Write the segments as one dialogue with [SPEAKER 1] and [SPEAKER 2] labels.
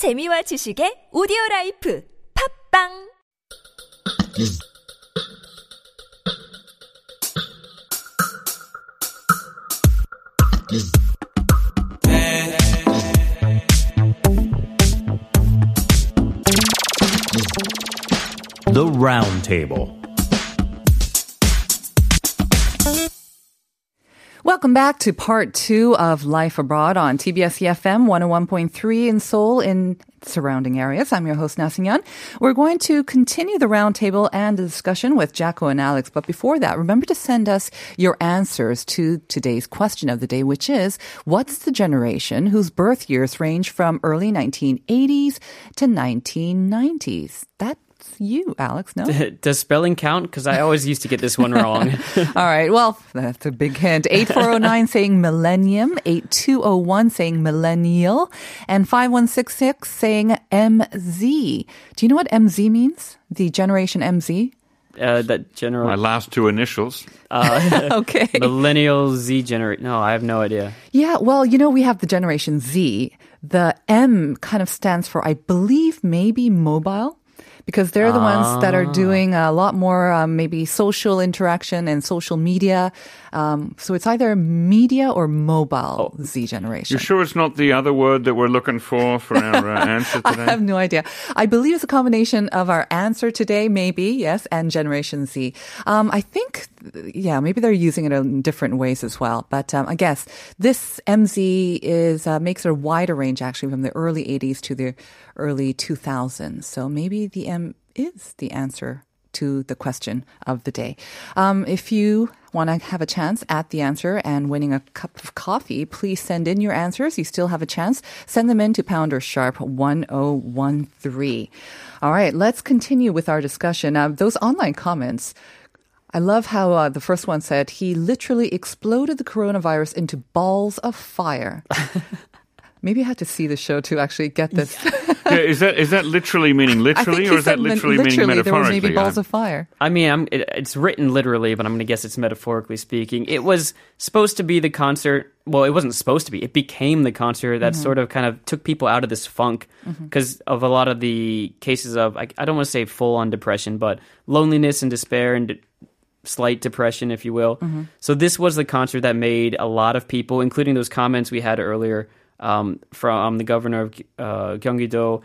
[SPEAKER 1] 재미와 지식의 오디오 라이프 팝빵
[SPEAKER 2] The Round Table.
[SPEAKER 3] Welcome back to part two of Life Abroad on TBS EFM 101.3 in Seoul in surrounding areas. I'm your host, Nasinyan. We're going to continue the roundtable and the discussion with Jacco and Alex. But before that, remember to send us your answers to today's question of the day, which is, what's the generation whose birth years range from early 1980s to 1990s? That's you, Alex, no?
[SPEAKER 4] Does spelling count? Because I always used to get this one wrong.
[SPEAKER 3] All right. Well, that's a big hint. 8409 saying millennium, 8201 saying millennial, and 5166 saying MZ. Do you know what MZ means? The generation MZ?
[SPEAKER 4] uh, that general
[SPEAKER 5] My last two initials.
[SPEAKER 3] Okay.
[SPEAKER 4] millennial Z generation. No, I have no idea.
[SPEAKER 3] Yeah, well, you know, we have the generation Z. The M kind of stands for, I believe, maybe mobile. Because they're the ones that are doing a lot more, um, maybe social interaction and social media. Um, so it's either media or mobile Z generation.
[SPEAKER 5] You sure it's not the other word that we're looking for for our uh, answer today?
[SPEAKER 3] I have no idea. I believe it's a combination of our answer today, maybe, yes, and Generation Z. Um, I think, yeah, maybe they're using it in different ways as well. But um, I guess this MZ is uh, makes a wider range actually from the early 80s to the early 2000s. So maybe the M is the answer to the question of the day. Um, if you want to have a chance at the answer and winning a cup of coffee, please send in your answers. You still have a chance. Send them in to pounder sharp 1013. All right, let's continue with our discussion. Uh, those online comments. I love how uh, the first one said he literally exploded the coronavirus into balls of fire. Maybe I had to see the show to actually get this.
[SPEAKER 5] yeah, is that is that literally meaning
[SPEAKER 3] I
[SPEAKER 5] literally, or is that
[SPEAKER 3] men-
[SPEAKER 5] literally, meaning
[SPEAKER 3] literally, there was maybe balls
[SPEAKER 5] I-
[SPEAKER 3] of fire.
[SPEAKER 4] I mean, I'm, it, it's written literally, but I'm going to guess it's metaphorically speaking. It was supposed to be the concert. Well, it wasn't supposed to be. It became the concert that
[SPEAKER 3] Mm-hmm.
[SPEAKER 4] sort of kind of took people out of this funk because of a lot of the cases of, I, I don't want to say full on depression, but loneliness and despair and de- slight depression, if you will.
[SPEAKER 3] Mm-hmm.
[SPEAKER 4] So this was the concert that made a lot of people, including those comments we had earlier um, from the governor of uh, Gyeonggi-do,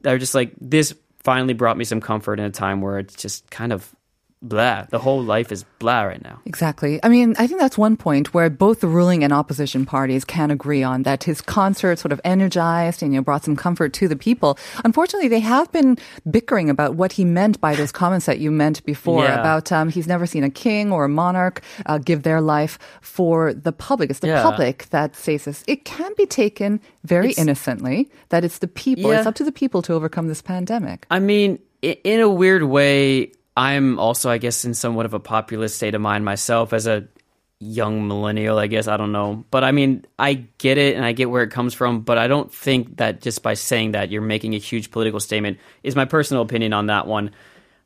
[SPEAKER 4] they're just like, this finally brought me some comfort in a time where it's just kind of blah. The whole life is blah right now.
[SPEAKER 3] Exactly. I mean, I think that's one point where both the ruling and opposition parties can agree on that his concert sort of energized and you know, brought some comfort to the people. Unfortunately, they have been bickering about what he meant by those comments that you meant before
[SPEAKER 4] Yeah.
[SPEAKER 3] about um, he's never seen a king or a monarch uh, give their life for the public. It's the
[SPEAKER 4] Yeah.
[SPEAKER 3] public that says this. It can be taken very
[SPEAKER 4] It's-
[SPEAKER 3] innocently that it's the people. It's up to the people to overcome this pandemic.
[SPEAKER 4] I mean, in a weird way, I'm also, I guess, in somewhat of a populist state of mind myself as a young millennial, I guess. I don't know. But I mean, I get it and I get where it comes from, but I don't think that just by saying that you're making a huge political statement, is my personal opinion on that one.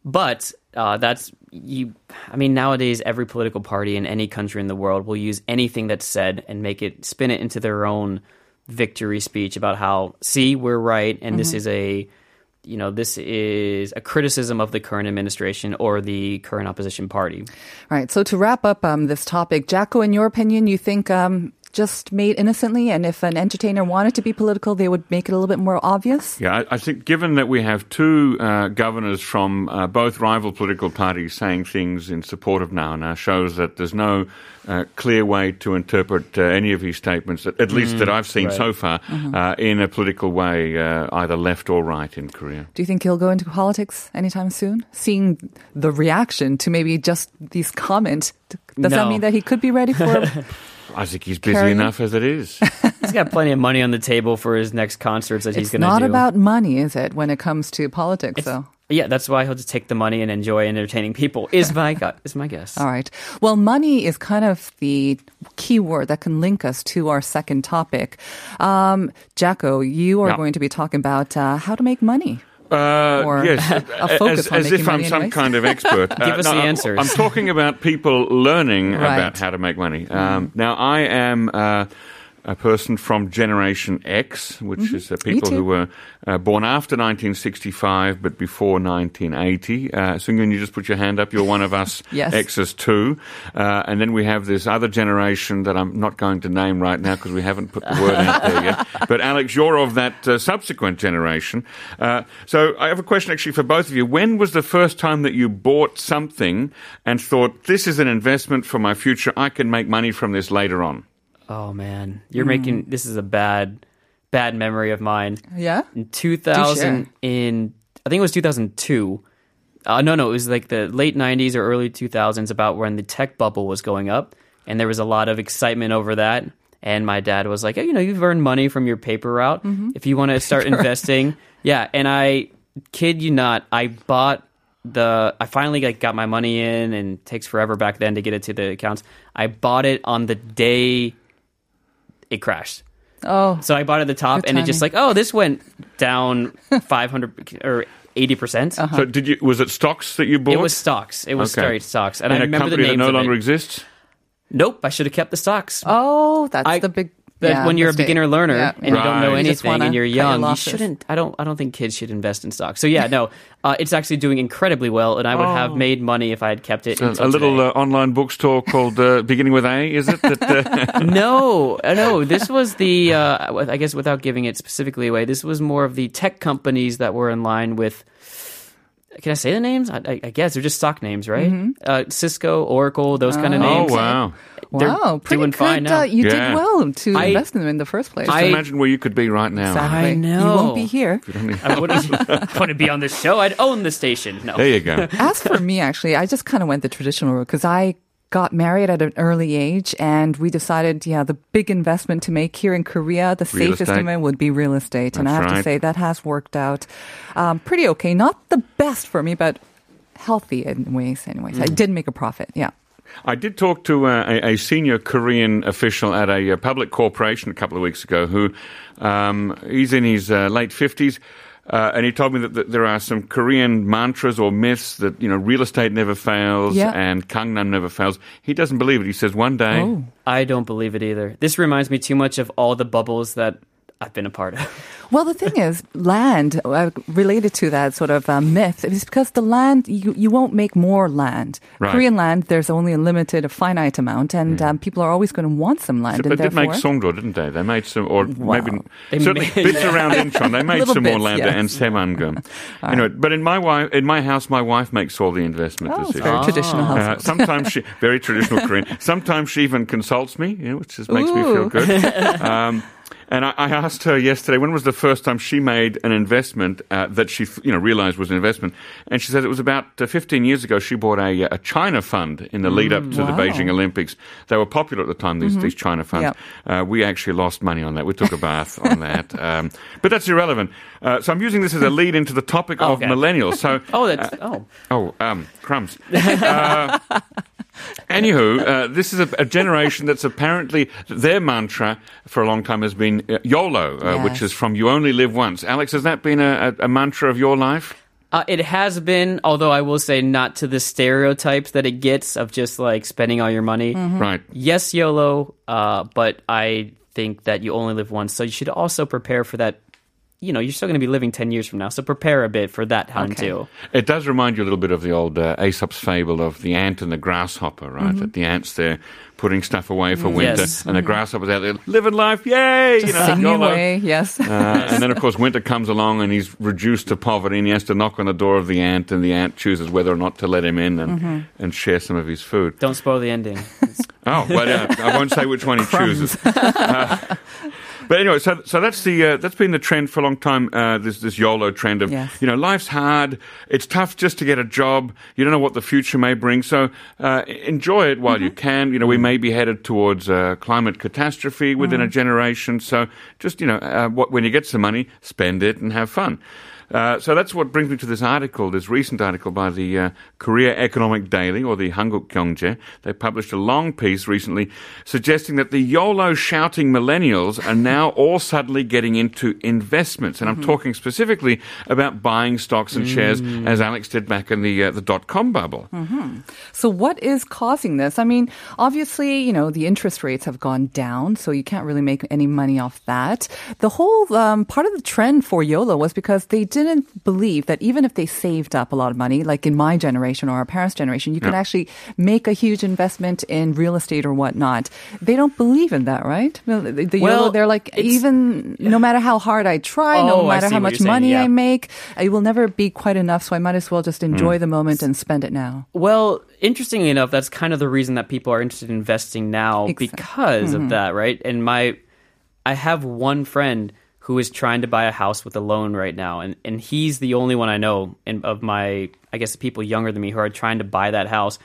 [SPEAKER 4] But uh, that's you. I mean, nowadays every political party in any country in the world will use anything that's said and make it spin it into their own victory speech about how see we're right and this is a you know this is a criticism of the current administration or the current opposition party.
[SPEAKER 3] Right. So to wrap up um, this topic, Jacco, in your opinion, you think um, just made innocently, and if an entertainer wanted to be political, they would make it a little bit more obvious?
[SPEAKER 5] Yeah, I, I think given that we have two uh, governors from uh, both rival political parties saying things in support of Now Now shows that there's no uh, clear way to interpret uh, any of his statements, at, at least that I've seen
[SPEAKER 4] right.
[SPEAKER 5] so far, uh, in a political way, uh, either left or right in Korea.
[SPEAKER 3] Do you think he'll go into politics anytime soon? Seeing the reaction to maybe just these comments, does that mean that he could be ready for?
[SPEAKER 5] I think he's busy
[SPEAKER 3] Carry-
[SPEAKER 5] enough as it is.
[SPEAKER 4] He's got plenty of money on the table for his next concerts that he's going to do.
[SPEAKER 3] not about money, is it? When it comes to politics,
[SPEAKER 4] It's-
[SPEAKER 3] though.
[SPEAKER 4] Yeah, that's why he'll just take the money and enjoy entertaining people. Is my gu- is my guess.
[SPEAKER 3] All right. Well, money is kind of the key word that can link us to our second topic. Um, Jacco, you are
[SPEAKER 5] Yeah.
[SPEAKER 3] going to be talking about uh, how to make money.
[SPEAKER 5] Uh,
[SPEAKER 3] Or
[SPEAKER 5] yes,
[SPEAKER 3] a focus
[SPEAKER 5] as,
[SPEAKER 3] on
[SPEAKER 5] as if I'm
[SPEAKER 3] money
[SPEAKER 5] some kind of expert. Uh,
[SPEAKER 4] Give us
[SPEAKER 5] no,
[SPEAKER 4] the
[SPEAKER 5] I'm-
[SPEAKER 4] answers.
[SPEAKER 5] I'm talking about people learning
[SPEAKER 3] Right.
[SPEAKER 5] about how to make money. Um, Now, I am. Uh, a person from Generation X, which is uh, people who were uh, born after 1965 but before 1980. Uh, Sungyun, you just put your hand up. You're one of us
[SPEAKER 3] Yes.
[SPEAKER 5] X's too. Uh, and then we have this other generation that I'm not going to name right now because we haven't put the word out there yet. But Alex, you're of that uh, subsequent generation. Uh, so I have a question actually for both of you. When was the first time that you bought something and thought, this is an investment for my future? I can make money from this later on?
[SPEAKER 4] Oh man, you're making this is a bad, bad memory of mine.
[SPEAKER 3] Yeah.
[SPEAKER 4] In 2000, in I think it was 2002. Uh, no, no, it was like the late 90s or early 2000s, about when the tech bubble was going up, and there was a lot of excitement over that. And my dad was like, "Oh, you know, you've earned money from your paper route. If you want to start investing, yeah." And I kid you not, I bought the. I finally like got my money in, and it takes forever back then to get it to the accounts. I bought it on the day it crashed.
[SPEAKER 3] Oh,
[SPEAKER 4] So I bought it at the top, and it just like, oh, this went down 500 or 80 percent. Uh-huh.
[SPEAKER 5] So did you? Was it stocks that you bought?
[SPEAKER 4] It was stocks. It was
[SPEAKER 5] Okay.
[SPEAKER 4] straight stocks, and
[SPEAKER 5] in
[SPEAKER 4] I
[SPEAKER 5] a
[SPEAKER 4] remember the
[SPEAKER 5] company that
[SPEAKER 4] names
[SPEAKER 5] no longer
[SPEAKER 4] it.
[SPEAKER 5] exists.
[SPEAKER 4] Nope, I should have kept the stocks.
[SPEAKER 3] oh, that's
[SPEAKER 4] I-
[SPEAKER 3] the big.
[SPEAKER 4] That
[SPEAKER 3] yeah,
[SPEAKER 4] when you're a beginner learner
[SPEAKER 3] Yeah,
[SPEAKER 4] and you don't know
[SPEAKER 5] Right.
[SPEAKER 3] You
[SPEAKER 4] anything
[SPEAKER 3] wanna
[SPEAKER 4] and you're
[SPEAKER 3] cut your
[SPEAKER 4] young, you shouldn't. I don't. I don't think kids should invest in stocks. So yeah, no, uh, it's actually doing incredibly well, and I would have made money if I had kept it.
[SPEAKER 5] A,
[SPEAKER 4] until
[SPEAKER 5] a little
[SPEAKER 4] today.
[SPEAKER 5] uh, online bookstore called uh, beginning with A, is it? That, uh,
[SPEAKER 4] no, uh, no. This was the. Uh, I guess without giving it specifically away, this was more of the tech companies that were in line with. Can I say the names? I, I, I guess they're just stock names, right? Uh, Cisco, Oracle, those kind of names.
[SPEAKER 5] oh wow!
[SPEAKER 4] They're
[SPEAKER 3] Wow, pretty
[SPEAKER 4] doing
[SPEAKER 3] good.
[SPEAKER 4] fine now.
[SPEAKER 3] Uh, you
[SPEAKER 5] Yeah.
[SPEAKER 3] did well to
[SPEAKER 4] I-
[SPEAKER 3] invest in them in the first place.
[SPEAKER 4] I-
[SPEAKER 5] Imagine where you could be right now.
[SPEAKER 3] Exactly.
[SPEAKER 4] I
[SPEAKER 3] You
[SPEAKER 4] know.
[SPEAKER 3] won't be here.
[SPEAKER 4] I wouldn't, wouldn't be on this show. I'd own the station. No.
[SPEAKER 5] There you go.
[SPEAKER 3] As for me, actually, I just kind of went the traditional route because I got married at an early age and we decided, yeah, the big investment to make here in Korea, the
[SPEAKER 5] Real
[SPEAKER 3] safest investment would be real estate. and I have
[SPEAKER 5] right.
[SPEAKER 3] to say that has worked out um, pretty okay. Not the best for me, but healthy in ways, anyways.
[SPEAKER 5] Mm.
[SPEAKER 3] I did make a profit. Yeah.
[SPEAKER 5] I did talk to uh, a, a senior Korean official at a, uh public corporation a couple of weeks ago who um, he's in his uh, late 50s. Uh, and he told me that, that there are some Korean mantras or myths that, you know, real estate never fails
[SPEAKER 3] Yeah.
[SPEAKER 5] and Gangnam never fails. He doesn't believe it. He says one day,
[SPEAKER 3] Oh.
[SPEAKER 4] I don't believe it either. This reminds me too much of all the bubbles that I've been a part of.
[SPEAKER 3] Well, the thing is, land uh, related to that sort of uh, myth is because the land you you won't make more land.
[SPEAKER 5] Right.
[SPEAKER 3] Korean land, there's only a limited, a finite amount, and um, people are always going to want some land.
[SPEAKER 5] but
[SPEAKER 3] and
[SPEAKER 5] they did make
[SPEAKER 3] therefore,
[SPEAKER 5] Songdo, didn't they? They made some, or maybe
[SPEAKER 4] They
[SPEAKER 5] certainly
[SPEAKER 4] made-
[SPEAKER 5] bits around Incheon. They made some more land
[SPEAKER 3] yes.
[SPEAKER 5] and Saemangeum. Anyway, but in my wife, in my house, my wife makes all the investment
[SPEAKER 3] oh,
[SPEAKER 5] decisions.
[SPEAKER 3] very traditional
[SPEAKER 5] Uh, sometimes she very traditional Korean. Sometimes she even consults me, you know, which just makes me feel good. Um, and I, I asked her yesterday when was the first time she made an investment uh, that she you know realized was an investment, and she said it was about uh, 15 years ago. She bought a, a China fund in the lead up to the
[SPEAKER 3] wow. Mm-hmm.
[SPEAKER 5] Beijing Olympics. They were popular at the time. These these China funds.
[SPEAKER 3] Yep.
[SPEAKER 5] Uh, we actually lost money on that. We took a bath on that, um, but that's irrelevant. Uh, so I'm using this as a lead into the topic of millennials. So
[SPEAKER 4] Oh, that's oh.
[SPEAKER 5] Oh, um, crumbs. Anywho, uh, this is a, a generation that's apparently their mantra for a long time has been uh, YOLO, uh, which is from "You Only Live Once." Alex, has that been a, a, a mantra of your life?
[SPEAKER 4] Uh, it has been, although I will say not to the stereotypes that it gets of just like spending all your money.
[SPEAKER 5] Right.
[SPEAKER 4] Yes, YOLO, uh, but I think that you only live once, so you should also prepare for that. You know, you're still going to be living 10 years from now, so prepare a bit for that time
[SPEAKER 3] Okay.
[SPEAKER 4] too.
[SPEAKER 5] It does remind you a little bit of the old uh, Aesop's fable of the ant and the grasshopper, right? That the ant's there putting stuff away for winter,
[SPEAKER 4] Yes.
[SPEAKER 5] and the grasshopper's out there living life, yay! you know,
[SPEAKER 3] Singing
[SPEAKER 5] YOLO.
[SPEAKER 3] away, yes.
[SPEAKER 5] Uh, and then, of course, winter comes along and he's reduced to poverty and he has to knock on the door of the ant, and the ant chooses whether or not to let him in and, and share some of his food.
[SPEAKER 4] Don't spoil the ending.
[SPEAKER 5] Oh, well, uh, I won't say which one he chooses. But anyway, so so that's the uh, that's been the trend for a long time. Uh, this this YOLO trend of
[SPEAKER 3] Yes.
[SPEAKER 5] you know life's hard. It's tough just to get a job. You don't know what the future may bring. So uh, enjoy it while you can. You know we may be headed towards uh, climate catastrophe within a generation. So just you know uh, what, when you get some money, spend it and have fun. Uh, so that's what brings me to this article, this recent article by the uh, Korea Economic Daily or the Hanguk Kyungje. They published a long piece recently suggesting that the YOLO shouting millennials are now all suddenly getting into investments. And I'm
[SPEAKER 3] Mm-hmm.
[SPEAKER 5] talking specifically about buying stocks and shares,
[SPEAKER 3] Mm.
[SPEAKER 5] as Alex did back in the uh, the dot com bubble.
[SPEAKER 3] So what is causing this? I mean, obviously, you know, the interest rates have gone down, so you can't really make any money off that. The whole um, part of the trend for YOLO was because they didn't believe that even if they saved up a lot of money, like in my generation or our parents' generation, you can
[SPEAKER 5] Yeah.
[SPEAKER 3] actually make a huge investment in real estate or whatnot. They don't believe in that, right? Well, The, the YOLO, they're like, even no matter how hard I try,
[SPEAKER 4] Oh,
[SPEAKER 3] no matter how much money I make, it will never be quite enough. So I might as well just
[SPEAKER 5] Mm.
[SPEAKER 3] enjoy the moment and spend it now.
[SPEAKER 4] Well, interestingly enough, that's kind of the reason that people are interested in investing now
[SPEAKER 3] Exact-
[SPEAKER 4] because of that, right? And my, I have one friend who is trying to buy a house with a loan right now, and and he's the only one I know in, of my, I guess, people younger than me who are trying to buy that house.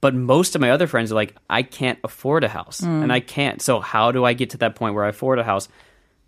[SPEAKER 4] But most of my other friends are like, I can't afford a house, hmm. and I can't. So how do I get to that point where I afford a house?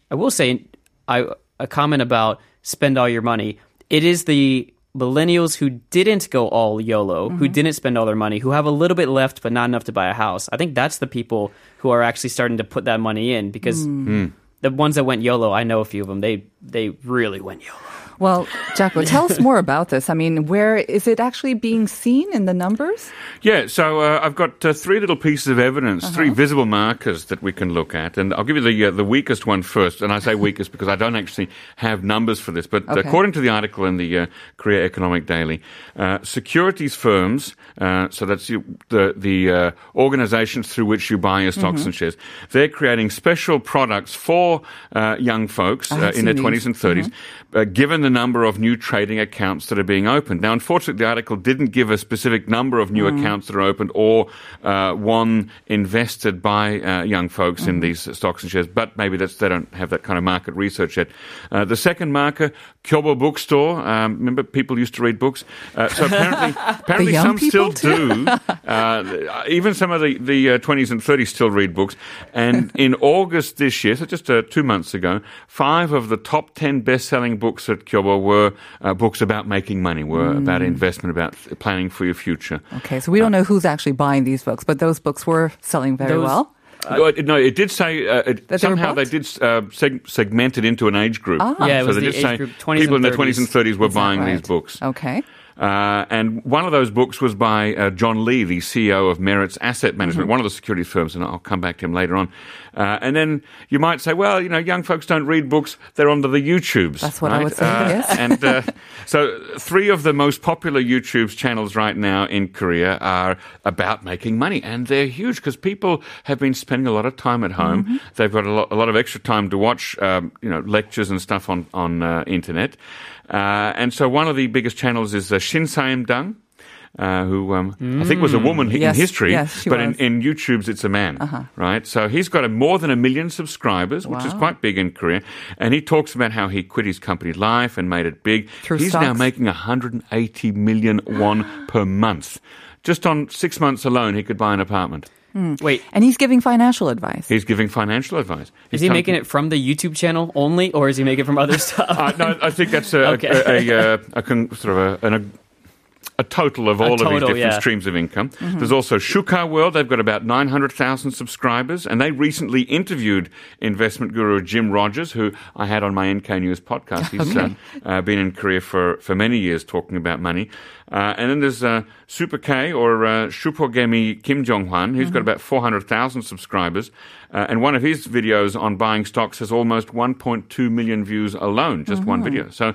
[SPEAKER 4] I will say, I a comment about spend all your money. It is the millennials who didn't go all YOLO, who mm-hmm. didn't spend all their money, who have a little bit left but not enough to buy a house. I think that's the people who are actually starting to put that money in because hmm. Hmm. The ones that went YOLO, I know a few of them. They they really went YOLO.
[SPEAKER 3] Well, Jacco, tell us more about this. I mean, where is it actually being seen in the numbers?
[SPEAKER 5] Yeah, so uh, I've got uh, three little pieces of evidence, three visible markers that we can look at, and I'll give you the uh, the weakest one first. And I say weakest because I don't actually have numbers for this, but
[SPEAKER 3] Okay.
[SPEAKER 5] according to the article in the uh, Korea Economic Daily, uh, securities firms, uh, so that's the the uh, organizations through which you buy your stocks and shares, they're creating special products for uh, young folks uh, in their twenties and 30s, uh, given the number of new trading accounts that are being opened. Now, unfortunately, the article didn't give a specific number of new accounts that are opened or uh, one invested by uh, young folks in these stocks and shares, but maybe that's, they don't have that kind of market research yet. Uh, the second marker, Kyobo Bookstore. Um, remember, people used to read books. Uh, so apparently, apparently some still
[SPEAKER 3] too?
[SPEAKER 5] do. Uh, even some of the, the uh, 20s and 30s still read books. And in August this year, so just uh, two months ago, five of the top 10 best-selling books at Kyobo were uh, books about making money, were
[SPEAKER 3] Mm.
[SPEAKER 5] about investment, about planning for your future.
[SPEAKER 3] Okay, so we don't know who's actually buying these books, but those books were selling very
[SPEAKER 4] Those-
[SPEAKER 3] well.
[SPEAKER 5] no, it, no, it did say uh, it,
[SPEAKER 3] That they
[SPEAKER 5] somehow they did uh, seg- segment it into an age group. Ah.
[SPEAKER 4] Yeah, it
[SPEAKER 5] so they
[SPEAKER 4] the
[SPEAKER 5] did
[SPEAKER 4] age
[SPEAKER 5] say
[SPEAKER 4] group, 20s
[SPEAKER 5] people in their 20s and 30s were buying
[SPEAKER 3] Right.
[SPEAKER 5] these books.
[SPEAKER 3] Okay.
[SPEAKER 5] Uh, and one of those books was by uh, John Lee, the CEO of Meritz Asset Management,
[SPEAKER 3] Mm-hmm.
[SPEAKER 5] one of the securities firms, and I'll come back to him later on. Uh, and then you might say, well, you know, young folks don't read books; they're onto the YouTubes.
[SPEAKER 3] That's what I would say,
[SPEAKER 5] Uh,
[SPEAKER 3] yes.
[SPEAKER 5] And uh, so, three of the most popular YouTube channels right now in Korea are about making money, and they're huge because people have been spending a lot of time at home.
[SPEAKER 3] Mm-hmm.
[SPEAKER 5] They've got a lot, a lot of extra time to watch, um, you know, lectures and stuff on on uh, internet. Uh, and so, one of the biggest channels is uh, Shin Saim-dang. Uh, who um, I think was a woman
[SPEAKER 3] Yes,
[SPEAKER 5] in history,
[SPEAKER 3] yes,
[SPEAKER 5] but in.
[SPEAKER 3] Uh-huh.
[SPEAKER 5] in YouTube's it's a man, right? So he's got a, more than a million subscribers, which is quite big in Korea. And he talks about how he quit his company life and made it big.
[SPEAKER 3] Through
[SPEAKER 5] he's now making 180 million won per month. Just on six months alone, he could buy an apartment.
[SPEAKER 4] Wait,
[SPEAKER 3] And he's giving financial advice.
[SPEAKER 5] He's giving financial advice.
[SPEAKER 4] is he
[SPEAKER 5] tell-
[SPEAKER 4] making it from the YouTube channel only, or is he making it from other stuff?
[SPEAKER 5] Uh, no, I think that's a,
[SPEAKER 4] Okay.
[SPEAKER 5] a, a, a, a con- sort of a, an, a, total of all of these different
[SPEAKER 4] yeah.
[SPEAKER 5] streams of income. There's also Shuka World. They've got about 900,000 subscribers, and they recently interviewed investment guru Jim Rogers, who I had on my NK News podcast. He's uh, uh, been in Korea for, for many years talking about money. Uh, and then there's uh, Super K or uh, Shupogemi Kim Jong Hwan, who's got about 400,000 subscribers. Uh, and one of his videos on buying stocks has almost 1.2 million views alone, just one video. So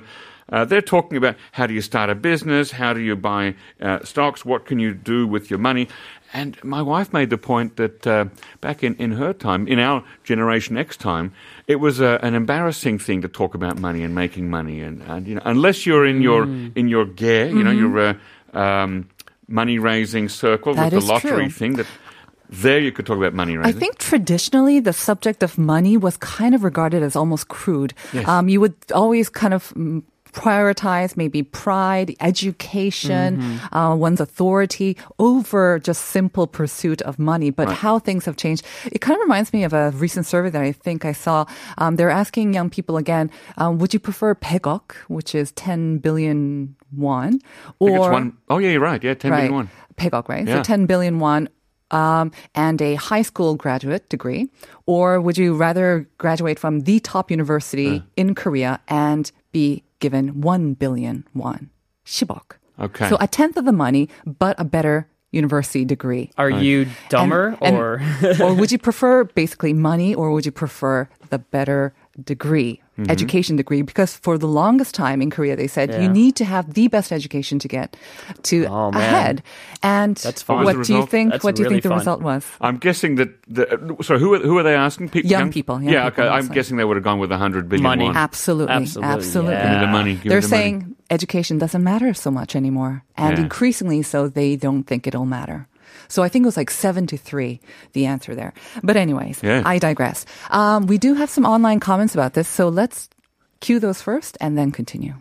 [SPEAKER 5] uh, they're talking about how do you start a business, how do you buy uh, stocks, what can you do with your money. And my wife made the point that uh, back in, in her time, in our Generation X time, it was uh, an embarrassing thing to talk about money and making money. And, and you know, unless you're in your in your gear, you know, your uh, um, money raising circle
[SPEAKER 3] That
[SPEAKER 5] with the lottery
[SPEAKER 3] true.
[SPEAKER 5] thing, that there you could talk about money
[SPEAKER 3] I think traditionally the subject of money was kind of regarded as almost crude. Um, you would always kind of mm, prioritize maybe pride, education,
[SPEAKER 5] Mm-hmm.
[SPEAKER 3] uh, one's authority over just simple pursuit of money. But how things have changed, it kind of reminds me of a recent survey that I think I saw. Um, they're asking young people again, um, would you prefer pegok, which is 10 billion won,
[SPEAKER 5] I think
[SPEAKER 3] or
[SPEAKER 5] it's one, oh yeah, you're right. Yeah, ten
[SPEAKER 3] right,
[SPEAKER 5] billion one.
[SPEAKER 3] pegok, right?
[SPEAKER 5] Yeah.
[SPEAKER 3] So 10 billion won um, and a high school graduate degree, or would you rather graduate from the top university in Korea and be given 1 billion won? 10억.
[SPEAKER 5] Okay.
[SPEAKER 3] So a tenth of the money, but a better university degree.
[SPEAKER 4] Are you dumber
[SPEAKER 3] And- and-
[SPEAKER 4] or
[SPEAKER 3] or would you prefer basically money or would you prefer the better degree
[SPEAKER 4] Mm-hmm.
[SPEAKER 3] education degree because for the longest time in korea they said you need to have the best education to get to
[SPEAKER 4] Oh,
[SPEAKER 3] ahead and
[SPEAKER 4] That's
[SPEAKER 5] What
[SPEAKER 3] what do you think
[SPEAKER 4] That's
[SPEAKER 3] what do you
[SPEAKER 4] really
[SPEAKER 3] think the
[SPEAKER 4] fun.
[SPEAKER 3] result was
[SPEAKER 5] I'm guessing that. The, so who are, who are they asking? People,
[SPEAKER 3] Young people, young
[SPEAKER 5] yeah,
[SPEAKER 3] people,
[SPEAKER 5] okay. I'm
[SPEAKER 3] mostly.
[SPEAKER 5] guessing they would have gone with a hundred billion.
[SPEAKER 4] Money.
[SPEAKER 5] won.
[SPEAKER 3] absolutely
[SPEAKER 4] Absolutely,
[SPEAKER 3] absolutely
[SPEAKER 4] yeah.
[SPEAKER 5] Give me the money. Give
[SPEAKER 3] they're
[SPEAKER 5] me the money.
[SPEAKER 3] saying education doesn't matter so much anymore and
[SPEAKER 5] Yeah.
[SPEAKER 3] increasingly so they don't think it'll matter so I think it was like seven to three, the answer there. But anyways,
[SPEAKER 5] Yeah.
[SPEAKER 3] I digress. Um, we do have some online comments about this, so let's cue those first and then continue.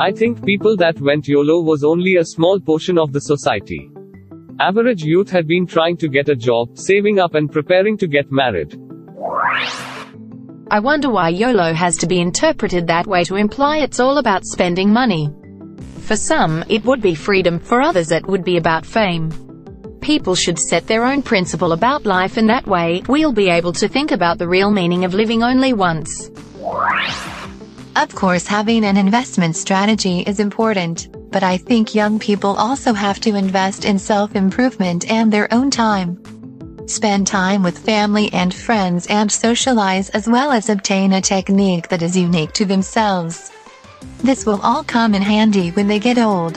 [SPEAKER 6] I think people that went YOLO was only a small portion of the society. Average youth had been trying to get a job, saving up and preparing to get married.
[SPEAKER 7] I wonder why YOLO has to be interpreted that way to imply it's all about spending money. For some, it would be freedom, for others it would be about fame. People should set their own principle about life and that way, we'll be able to think about the real meaning of living only once.
[SPEAKER 8] Of course, having an investment strategy is important, but I think young people also have to invest in self improvement and their own time. Spend time with family and friends and socialize as well as obtain a technique that is unique to themselves. This will all come in handy when they get old.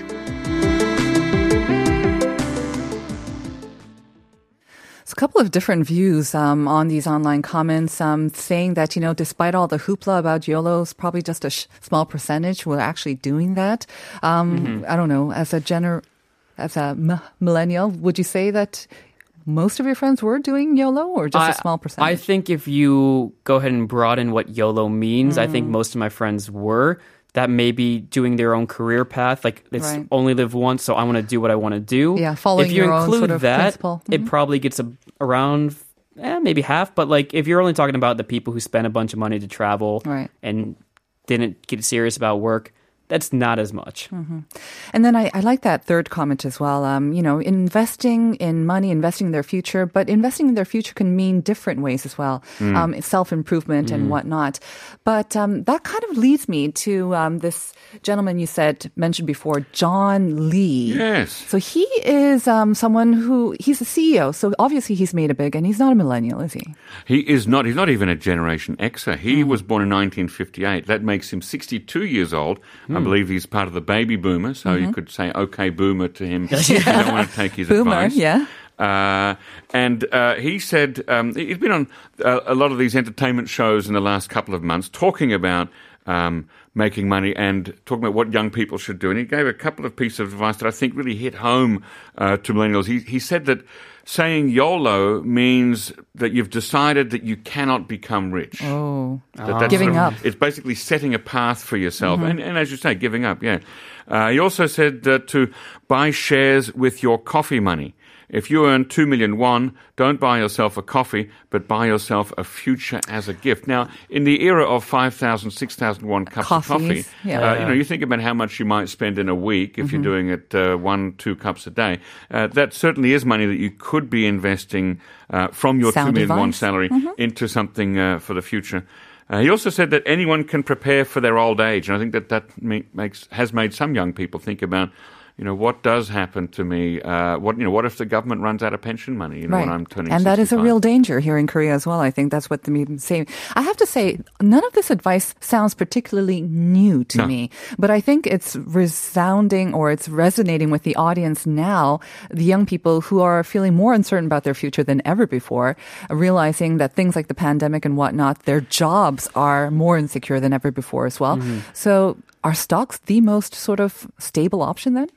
[SPEAKER 3] So a couple of different views um, on these online comments, um, saying that you know, despite all the hoopla about YOLO's, probably just a sh- small percentage were actually doing that. Um, I don't know. As a gener, as a m- millennial, would you say that most of your friends were doing YOLO, or just a
[SPEAKER 4] I-
[SPEAKER 3] small percentage?
[SPEAKER 4] I think if you go ahead and broaden what YOLO means, I
[SPEAKER 3] Mm.
[SPEAKER 4] think most of my friends were. That may be doing their own career path. Like it's
[SPEAKER 3] Right.
[SPEAKER 4] only live once, so I want to do what I want to do.
[SPEAKER 3] Yeah, following
[SPEAKER 4] If you
[SPEAKER 3] your own
[SPEAKER 4] include
[SPEAKER 3] sort of
[SPEAKER 4] that,
[SPEAKER 3] principle.
[SPEAKER 4] it probably gets a, around eh, maybe half. But like if you're only talking about the people who spent a bunch of money to travel
[SPEAKER 3] Right.
[SPEAKER 4] and didn't get serious about work, that's not as much.
[SPEAKER 3] And then I, I like that third comment as well. Um, you know, investing in money, investing in their future, but investing in their future can mean different ways as well. Um, self improvement and whatnot. But um, that kind of leads me to um, this gentleman you said mentioned before, John Lee.
[SPEAKER 5] Yes.
[SPEAKER 3] So he is um, someone who he's a CEO. So obviously he's made a big, and he's not a millennial, is he?
[SPEAKER 5] He is not. He's not even a Generation Xer. He
[SPEAKER 3] Hmm.
[SPEAKER 5] was born in 1958. That makes him 62 years old.
[SPEAKER 3] Hmm.
[SPEAKER 5] I believe he's part of the baby boomer, so you could say "Okay, boomer" to him if you don't want to take his
[SPEAKER 3] Mm-hmm. Boomer,
[SPEAKER 5] advice.
[SPEAKER 3] yeah.
[SPEAKER 5] Uh, and uh, he said um, he's been on uh, a lot of these entertainment shows in the last couple of months, talking about. Um, making money and talking about what young people should do. And he gave a couple of pieces of advice that I think really hit home uh, to millennials. He, he said that saying YOLO means that you've decided that you cannot become rich.
[SPEAKER 3] Oh,
[SPEAKER 5] That that's
[SPEAKER 3] Giving
[SPEAKER 5] sort
[SPEAKER 3] up.
[SPEAKER 5] It's basically setting a path for yourself. And, and as you say, giving up, yeah. Uh, he also said uh, to buy shares with your coffee money. If you earn 2 million won, don't buy yourself a coffee, but buy yourself a future as a gift. Now, in the era of 5,000, 6,000 won cups of coffee,
[SPEAKER 3] yeah.
[SPEAKER 5] uh, you know, you think about how much you might spend in a week if you're doing it uh, one, two cups a day. Uh, that certainly is money that you could be investing uh, from your
[SPEAKER 3] Sound
[SPEAKER 5] 2 million won salary into something uh, for the future. Uh, he also said that anyone can prepare for their old age, and I think that that ma- makes has made some young people think about, you know, what does happen to me? Uh, what you know, what if the government runs out of pension money? You know, when I'm turning
[SPEAKER 3] and that is a real danger here in Korea as well. I think that's what the media saying. I have to say, none of this advice sounds particularly new to
[SPEAKER 5] No.
[SPEAKER 3] me, but I think it's resounding or it's resonating with the audience now. The young people who are feeling more uncertain about their future than ever before, realizing that things like the pandemic and whatnot, their jobs are more insecure than ever before as well.
[SPEAKER 5] Mm-hmm.
[SPEAKER 3] So, are stocks the most sort of stable option then?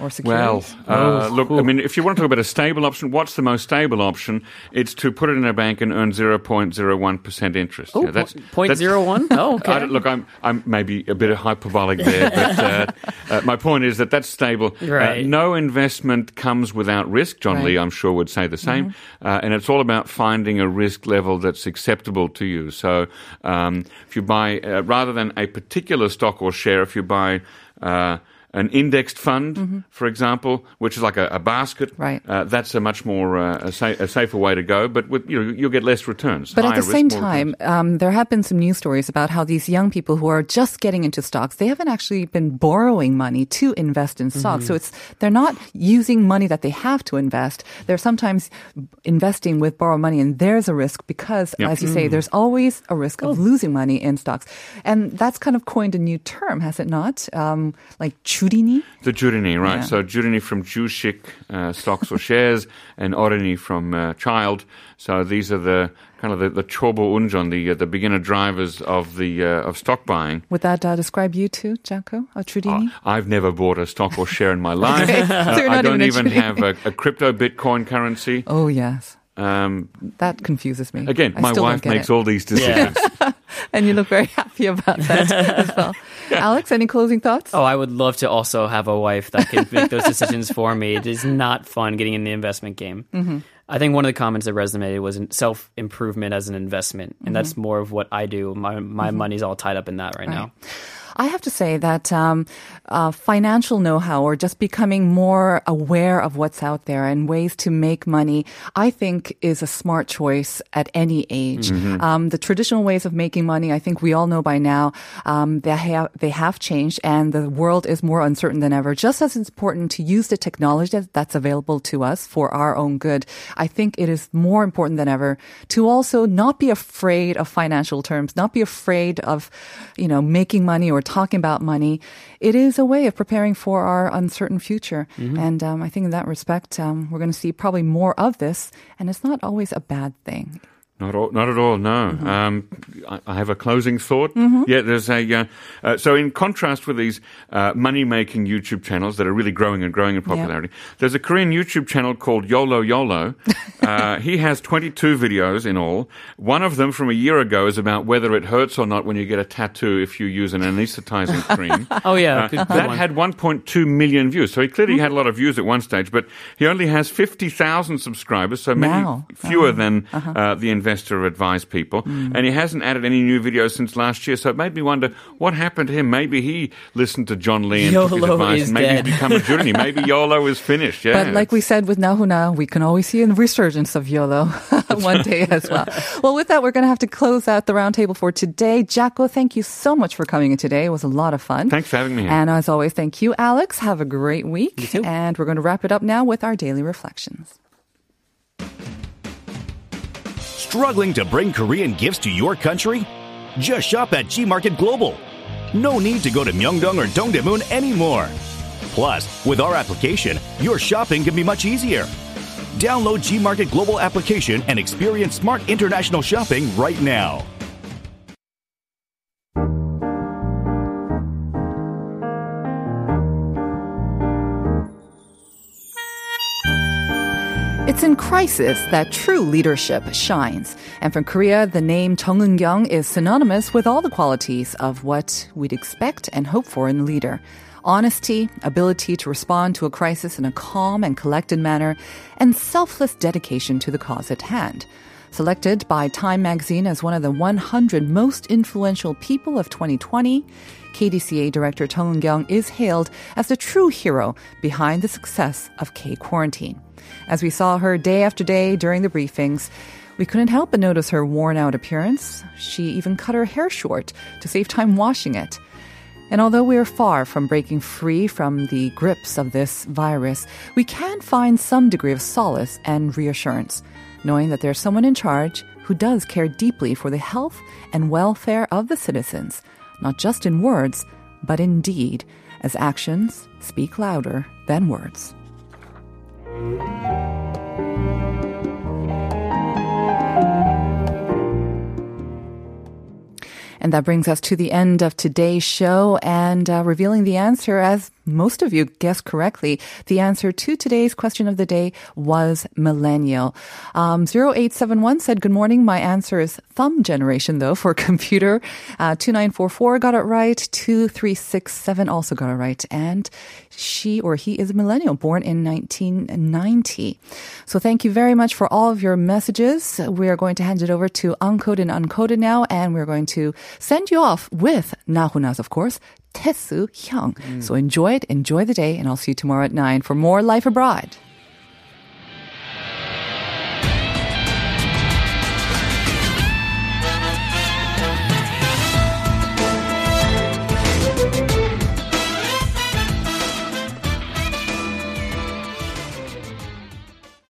[SPEAKER 3] Or
[SPEAKER 5] Well,
[SPEAKER 3] securities?
[SPEAKER 5] uh, look, I mean, if you want to talk about a stable option, what's the most stable option? It's to put it in a bank and earn 0.01% interest.
[SPEAKER 4] Oh,
[SPEAKER 5] Yeah, that's-
[SPEAKER 4] point
[SPEAKER 5] that's-
[SPEAKER 4] zero one? Oh, okay.
[SPEAKER 5] Look, I'm, I'm maybe a bit hyperbolic there, but uh, uh, my point is that that's stable.
[SPEAKER 4] Right.
[SPEAKER 5] Uh, no investment comes without risk. John
[SPEAKER 3] Right.
[SPEAKER 5] Lee, I'm sure, would say the same. Uh, and it's all about finding a risk level that's acceptable to you. So um, if you buy, uh, rather than a particular stock or share, if you buy uh, an indexed fund, for example, which is like a, a basket,
[SPEAKER 3] Mm-hmm. Right.
[SPEAKER 5] uh, that's a much more uh, a, sa- a safer way to go. But with, you know, you'll get less returns.
[SPEAKER 3] But at the
[SPEAKER 5] risk,
[SPEAKER 3] same time, um, there have been some news stories about how these young people who are just getting into stocks, they haven't actually been borrowing money to invest in stocks.
[SPEAKER 5] Mm-hmm.
[SPEAKER 3] So it's they're not using money that they have to invest. They're sometimes investing with borrowed money, and there's a risk because,
[SPEAKER 5] Yep.
[SPEAKER 3] as you say, there's always a risk of losing money in stocks, and that's kind of coined a new term, has it not? Um, like
[SPEAKER 5] the jurini, right.
[SPEAKER 3] Yeah.
[SPEAKER 5] So jurini from Jushik uh, stocks or shares and orini from uh, child. So these are the kind of the, the chobo unjon, the uh, the beginner drivers of the uh, of stock buying.
[SPEAKER 3] Would that uh, describe you too, Jacco, or Trudini? Uh,
[SPEAKER 5] I've never bought a stock or share in my life.
[SPEAKER 3] okay. so
[SPEAKER 5] I don't
[SPEAKER 3] even,
[SPEAKER 5] even have a, a, crypto Bitcoin currency.
[SPEAKER 3] Oh yes.
[SPEAKER 5] Um,
[SPEAKER 3] that confuses me.
[SPEAKER 5] Again,
[SPEAKER 3] I
[SPEAKER 5] my wife makes
[SPEAKER 3] it.
[SPEAKER 5] all these decisions. Yeah.
[SPEAKER 3] and you look very happy about that as well. Alex, any closing thoughts?
[SPEAKER 4] Oh, I would love to also have a wife that can make those decisions for me. It is not fun getting in the investment game.
[SPEAKER 3] Mm-hmm.
[SPEAKER 4] I think one of the comments that resonated was self improvement as an investment, and that's
[SPEAKER 3] Mm-hmm.
[SPEAKER 4] more of what I do. My my money's all tied up in that right, now.
[SPEAKER 3] I have to say that um, uh, financial know-how or just becoming more aware of what's out there and ways to make money, I think is a smart choice at any age. Um, the traditional ways of making money, I think we all know by now, um, they have they have changed, and the world is more uncertain than ever. Just as it's important to use the technology that's available to us for our own good, I think it is more important than ever to also not be afraid of financial terms, not be afraid of, you know, making money or talking about money. It is a way of preparing for our uncertain future. And um, I think in that respect, um, we're going to see probably more of this, and it's not always a bad thing.
[SPEAKER 5] Not, all, not at all, no.
[SPEAKER 3] Mm-hmm.
[SPEAKER 5] Um, I, I have a closing thought. Yeah, there's a. Uh, uh, so, in contrast with these uh, money making YouTube channels that are really growing and growing in popularity, there's a Korean YouTube channel called YOLO YOLO. uh, he has 22 videos in all. One of them from a year ago is about whether it hurts or not when you get a tattoo if you use an anesthetizing cream.
[SPEAKER 4] Oh yeah,
[SPEAKER 5] Uh,
[SPEAKER 4] good, good
[SPEAKER 5] that
[SPEAKER 4] one.
[SPEAKER 5] had 1.2 million views. So he clearly had a lot of views at one stage, but he only has 50,000 subscribers, so many
[SPEAKER 3] Now.
[SPEAKER 5] fewer than uh, the investor advised people. Hmm. And he hasn't added any new videos since last year, so it made me wonder what happened to him. Maybe he listened to John Lee and took his advice,
[SPEAKER 4] is
[SPEAKER 5] and maybe
[SPEAKER 4] dead.
[SPEAKER 5] he's become a journey. Maybe YOLO is finished. Yeah.
[SPEAKER 3] But like we said with Na Hoon-a, we can always see a resurgence of YOLO one day as well. well, with that, we're going to have to close out the roundtable for today. Jacco, thank you so much for coming in today. It was a lot of fun.
[SPEAKER 5] Thanks for having me here.
[SPEAKER 3] And as always, thank you, Alex. Have a great week. And we're going to wrap it up now with our daily reflections.
[SPEAKER 9] Struggling to bring Korean gifts to your country? Just shop at G Market Global. No need to go to Myeongdong or Dongdaemun anymore. Plus, with our application, your shopping can be much easier. Download G Market Global application and experience smart international shopping right now.
[SPEAKER 3] Crisis that true leadership shines. And from Korea, the name Chung Eun-kyung is synonymous with all the qualities of what we'd expect and hope for in a leader. Honesty, ability to respond to a crisis in a calm and collected manner, and selfless dedication to the cause at hand. Selected by Time magazine as one of the 100 most influential people of 2020, KDCA director Chung Eun-kyung is hailed as the true hero behind the success of K Quarantine. As we saw her day after day during the briefings, we couldn't help but notice her worn out appearance. She even cut her hair short to save time washing it. And although we are far from breaking free from the grips of this virus, we can find some degree of solace and reassurance, knowing that there's someone in charge who does care deeply for the health and welfare of the citizens, not just in words, but in deed, as actions speak louder than words. And that brings us to the end of today's show and uh, revealing the answer as most of you guessed correctly. The answer to today's question of the day was millennial. Um, 0871 said, Good morning. My answer is thumb generation, though, for computer. Uh, 2944 got it right. 2367 also got it right. And she or he is a millennial, born in 1990. So thank you very much for all of your messages. We are going to hand it over to Uncoded and Uncoded now, and we're going to send you off with Na Hoon-a's, of course, Tesu Hyung. Mm. So enjoy it, enjoy the day, and I'll see you tomorrow at 9 for more Life Abroad.